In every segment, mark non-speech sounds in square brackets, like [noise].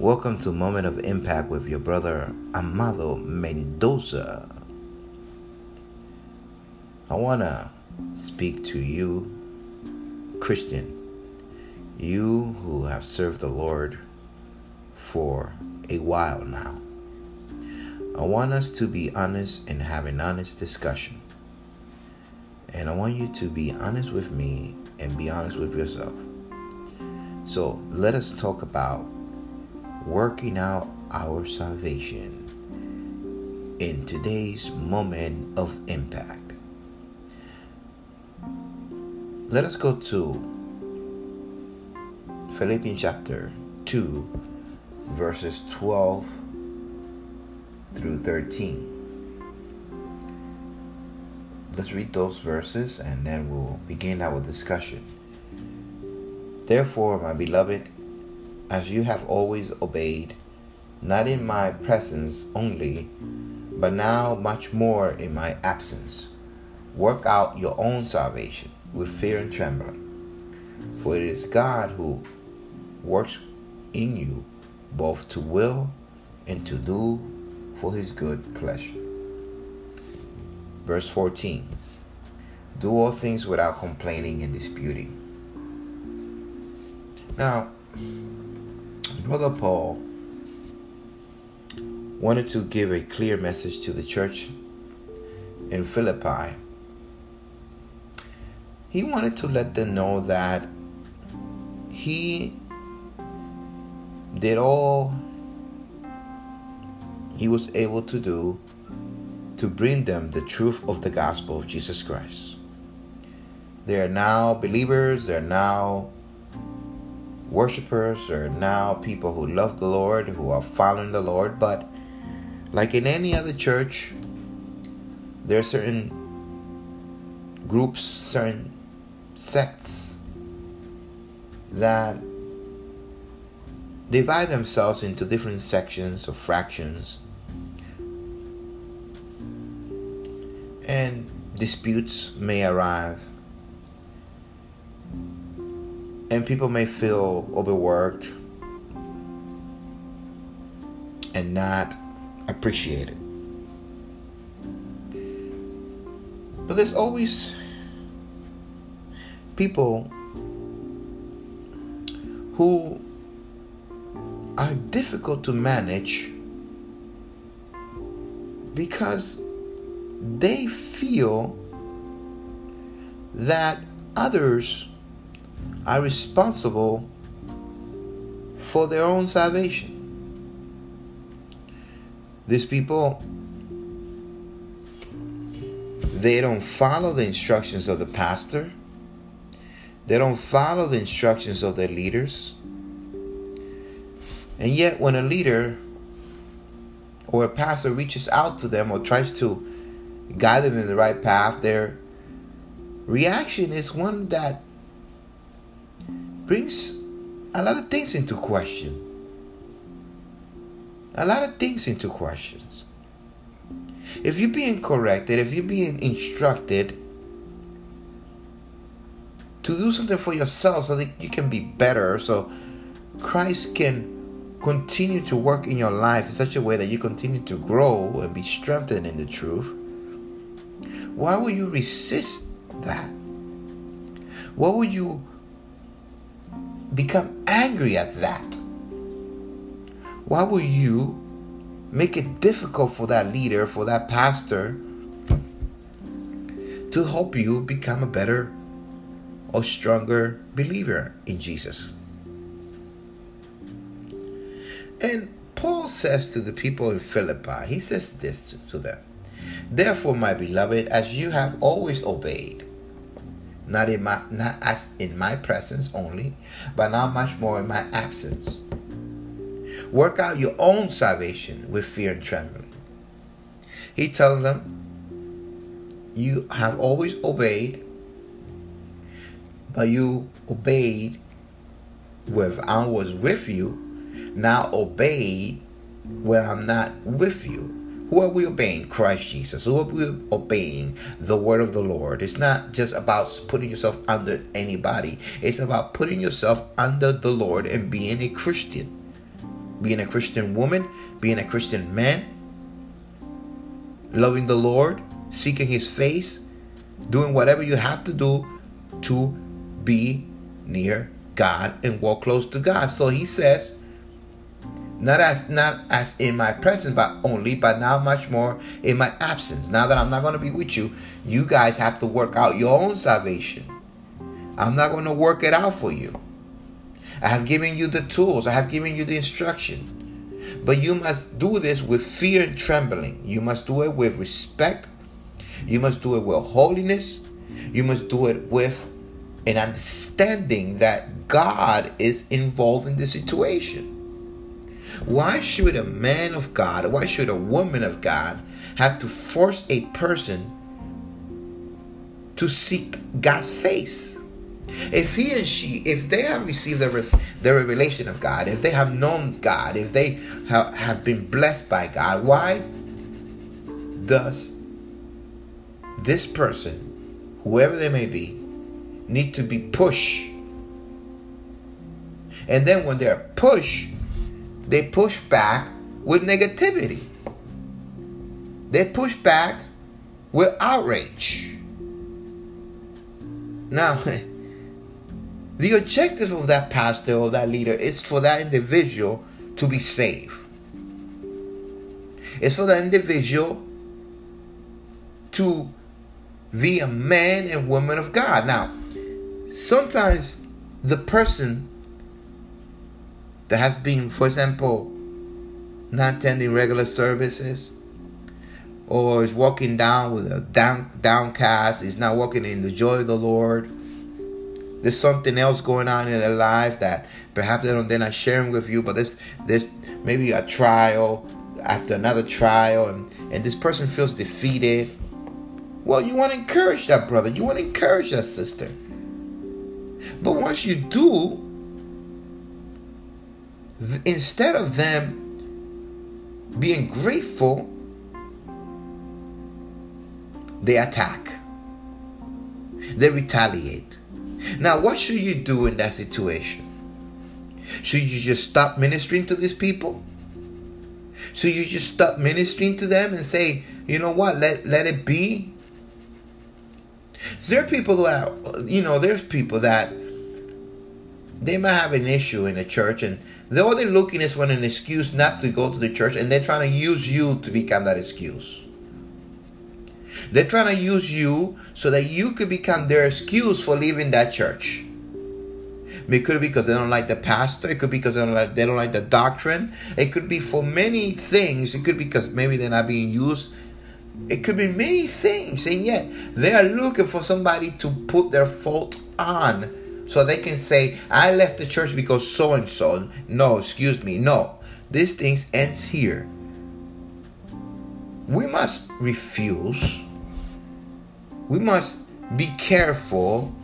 Welcome to Moment of Impact with your brother Amado Mendoza. I want to speak to you, Christian, you who have served the Lord for a while now. I want us to be honest and have an honest discussion. And I want you to be honest with me and be honest with yourself. So let us talk about working out our salvation in today's moment of impact. Let us go to Philippians chapter 2, verses 12 through 13. Let's read those verses and then we'll begin our discussion. Therefore, my beloved, as you have always obeyed, not in my presence only, but now much more in my absence. Work out your own salvation with fear and trembling. For it is God who works in you both to will and to do for his good pleasure. Verse 14 Do all things without complaining and disputing. Now, Brother Paul wanted to give a clear message to the church in Philippi. He wanted to let them know that he did all he was able to do to bring them the truth of the gospel of Jesus Christ. They are now believers, they're now worshipers are now people who love the Lord, who are following the Lord, but like in any other church, there are certain groups, certain sects that divide themselves into different sections or fractions. And disputes may arrive and people may feel overworked and not appreciated. But there's always people who are difficult to manage because they feel that others are responsible for their own salvation. These people, they don't follow the instructions of the pastor, they don't follow the instructions of their leaders. And yet, when a leader or a pastor reaches out to them or tries to guide them in the right path, their reaction is one that brings a lot of things into question. A lot of things into questions. If you're being corrected, if you're being instructed to do something for yourself so that you can be better, so Christ can continue to work in your life in such a way that you continue to grow and be strengthened in the truth, why would you resist that? What would you become angry at that? Why will you make it difficult for that leader, for that pastor, to help you become a better or stronger believer in Jesus? And Paul says to the people in Philippi, he says this to them Therefore, my beloved, as you have always obeyed, not in my not as in my presence only, but now much more in my absence. Work out your own salvation with fear and trembling. He tells them, You have always obeyed, but you obeyed when I was with you. Now obey when I'm not with you. Who are we obeying? Christ Jesus. Who are we obeying? The word of the Lord. It's not just about putting yourself under anybody, it's about putting yourself under the Lord and being a Christian. being a Christian woman, being a Christian man, loving the Lord, seeking His face, doing whatever you have to do to be near God and walk close to God. So He says, not as not as in my presence, but only, but now much more in my absence. Now that I'm not going to be with you, you guys have to work out your own salvation. I'm not going to work it out for you. I have given you the tools, I have given you the instruction. But you must do this with fear and trembling. You must do it with respect. You must do it with holiness. You must do it with an understanding that God is involved in the situation. Why should a man of God, why should a woman of God have to force a person to seek God's face? If he and she, if they have received the, the revelation of God, if they have known God, if they have, been blessed by God, why does this person, whoever they may be, need to be pushed? And then when they're pushed, they push back with negativity. They push back with outrage. Now, [laughs] the objective of that pastor or that leader is for that individual to be saved. It's for that individual to be a man and woman of God. Now, sometimes the person that has been, for example, not attending regular services or is walking down with a down downcast, is not walking in the joy of the Lord. There's something else going on in their life that perhaps they don't, they're not sharing with you, but there's there's maybe a trial after another trial and, and this person feels defeated. Well, you want to encourage that brother, you want to encourage that sister. But once you do, instead of them being grateful, they attack, they retaliate. Now, what should you do in that situation? Should you just stop ministering to these people? Should you just stop ministering to them and say, you know what, let, let it be? There are people that, you know, there's people that they might have an issue in the church and they're looking is for an excuse not to go to the church, and they're trying to use you to become that excuse. They're trying to use you so that you could become their excuse for leaving that church. It could be because they don't like the pastor. It could be because they don't like, they don't like the doctrine. It could be for many things. It could be because maybe they're not being used. It could be many things. And yet they are looking for somebody to put their fault on so they can say, I left the church because so and so. No, excuse me. No. This thing ends here. We must refuse. We must be careful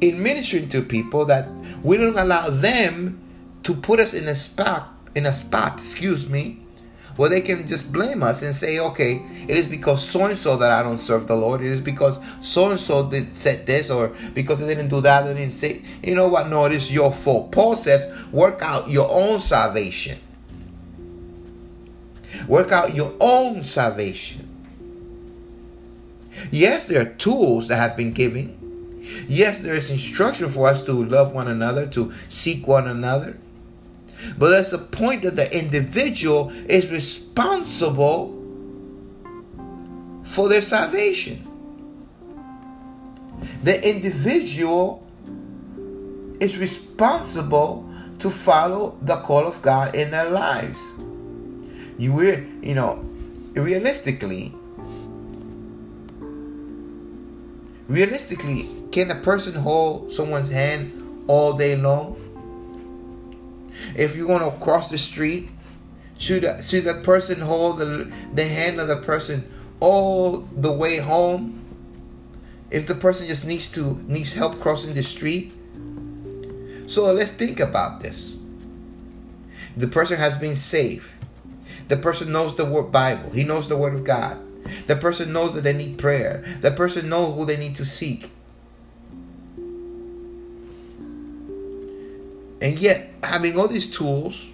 in ministering to people that we don't allow them to put us in a spot in a spot, excuse me, well, they can just blame us and say, okay, it is because so and so that I don't serve the Lord. It is because so and so did said this, or because they didn't do that, they didn't say. You know what? No, it is your fault. Paul says, work out your own salvation. Work out your own salvation. Yes, there are tools that have been given. Yes, there is instruction for us to love one another, to seek one another. But there's a point that the individual is responsible for their salvation. The individual is responsible to follow the call of God in their lives. You will, you know, realistically, realistically, can a person hold someone's hand all day long? If you're going to cross the street, should should the person hold the, the hand of the person all the way home? If the person just needs to needs help crossing the street. So let's think about this. The person has been saved. The person knows the word Bible. He knows the word of God. The person knows that they need prayer. The person knows who they need to seek. And yet, having all these tools,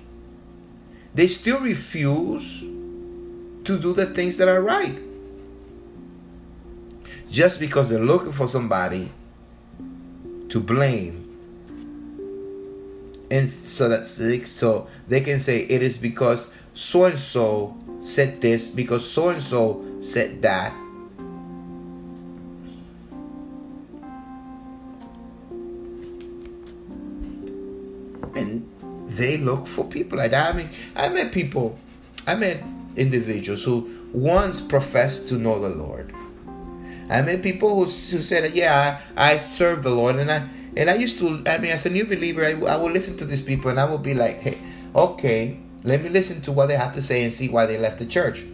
they still refuse to do the things that are right. Just because they're looking for somebody to blame. And so that so they can say it is because so and so said this, because so and so said that. They look for people like that. I mean, I met people, I met individuals who once professed to know the Lord. I met people who, who said, "Yeah, I, I serve the Lord," and I and I used to. I mean, as a new believer, I, I will listen to these people, and I will be like, "Hey, okay, let me listen to what they have to say and see why they left the church."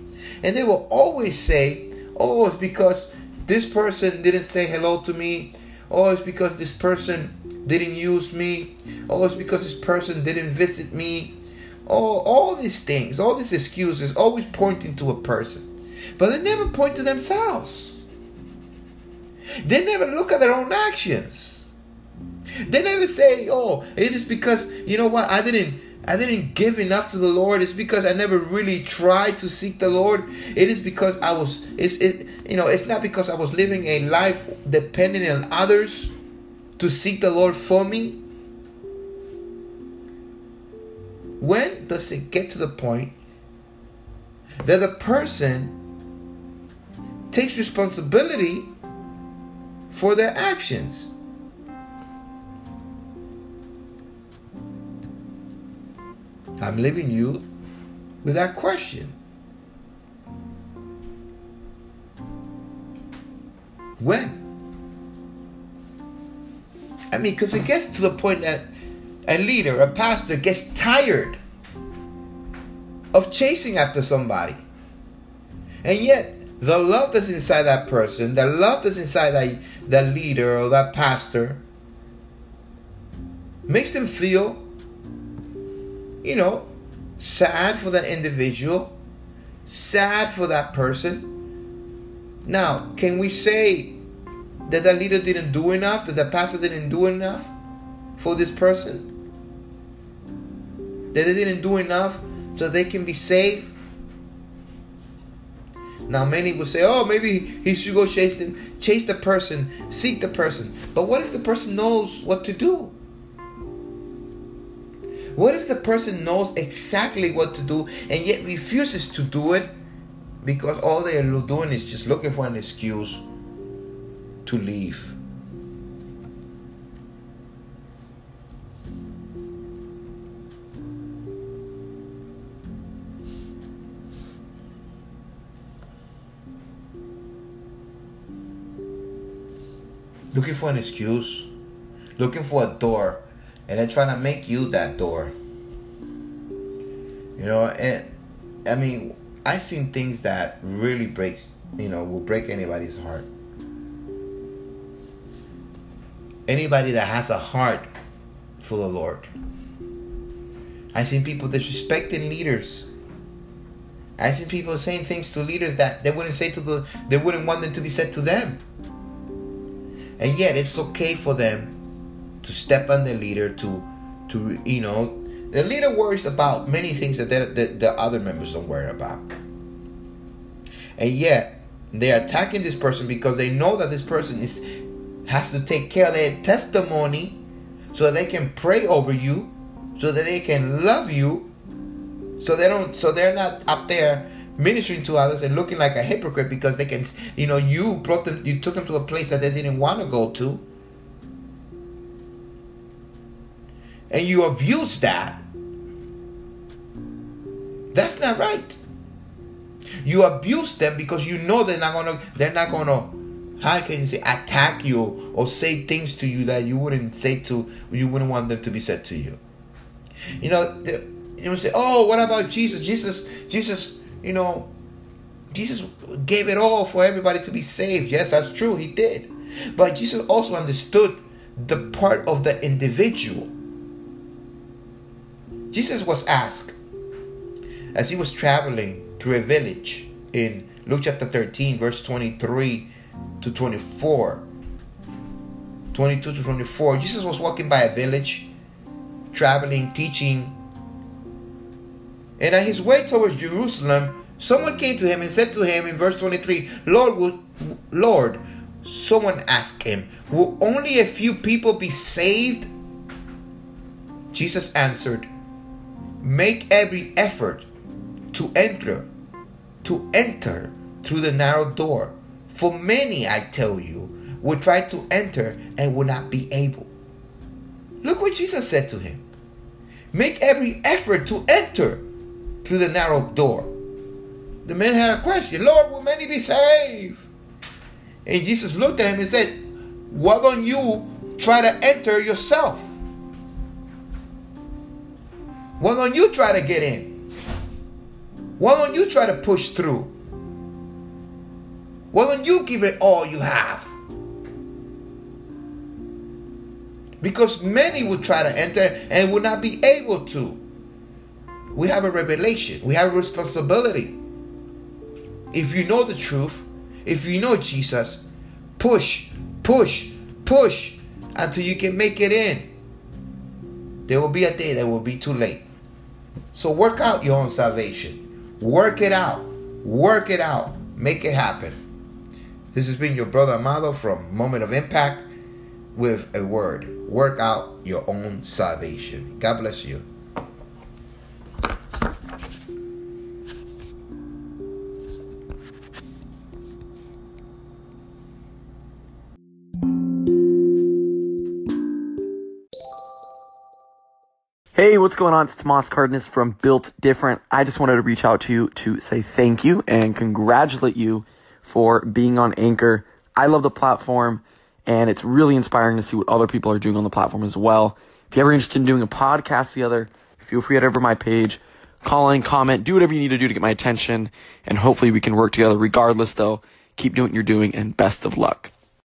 And they will always say, "Oh, it's because this person didn't say hello to me. Oh, it's because this person didn't use me. Oh, it's because this person didn't visit me. Oh, all these things, all these excuses, always pointing to a person. But they never point to themselves. They never look at their own actions. They never say, "Oh, it is because you know what? I didn't I didn't give enough to the Lord. It's because I never really tried to seek the Lord. It is because I was it's it you know, it's not because I was living a life dependent on others to seek the Lord for me. When does it get to the point that the person takes responsibility for their actions? I'm leaving you with that question. When? I mean, because it gets to the point that a leader, a pastor gets tired of chasing after somebody. And yet, the love that's inside that person, the love that's inside that, that leader or that pastor, makes them feel, you know, sad for that individual, sad for that person. Now, can we say that that leader didn't do enough, that the pastor didn't do enough for this person? That they didn't do enough so they can be saved? Now many will say, "Oh, maybe he should go chase them, chase the person, seek the person." But what if the person knows what to do? What if the person knows exactly what to do and yet refuses to do it because all they are doing is just looking for an excuse to leave? looking for an excuse, looking for a door, and then trying to make you that door. You know, and I mean, I've seen things that really breaks, you know, will break anybody's heart. Anybody that has a heart for the Lord. I've seen people disrespecting leaders. I've seen people saying things to leaders that they wouldn't say to the they wouldn't want them to be said to them. And yet it's okay for them to step on the leader to to you know the leader worries about many things that the, the other members don't worry about. And yet they're attacking this person because they know that this person is has to take care of their testimony so they can pray over you, so that they can love you, so they don't so they're not up there ministering to others and looking like a hypocrite because they can you know you brought them you took them to a place that they didn't want to go to. And you abuse that. That's not right. You abuse them because you know they're not gonna they're not gonna how can you say attack you or say things to you that you wouldn't say to you wouldn't want them to be said to you you know you say oh what about jesus jesus jesus you know, Jesus gave it all for everybody to be saved. Yes, that's true. He did. But Jesus also understood the part of the individual. Jesus was asked as he was traveling through a village in Luke chapter 13, verse 23 to 24. 22 to 24. Jesus was walking by a village traveling, teaching. And on his way towards Jerusalem, someone came to him and said to him in verse 23, Lord, Lord, someone asked him, Will only a few people be saved? Jesus answered, Make every effort to enter, to enter through the narrow door. For many, I tell you, will try to enter and will not be able. Look what Jesus said to him. Make every effort to enter through the narrow door. The man had a question Lord, will many be saved? And Jesus looked at him and said, Why don't you try to enter yourself? Why don't you try to get in? Why don't you try to push through? Why don't you give it all you have? Because many will try to enter and will not be able to. We have a revelation, we have a responsibility. If you know the truth, if you know Jesus, push, push, push until you can make it in. There will be a day that will be too late. So work out your own salvation. Work it out. Work it out. Make it happen. This has been your brother Amado from Moment of Impact with a word. Work out your own salvation. God bless you. Hey, what's going on? It's Tomas Cardenas from Built Different. I just wanted to reach out to you to say thank you and congratulate you for being on Anchor. I love the platform and it's really inspiring to see what other people are doing on the platform as well. If you're ever interested in doing a podcast together, feel free to head over my page, call in, comment, do whatever you need to do to get my attention, and hopefully we can work together regardless though. Keep doing what you're doing and best of luck.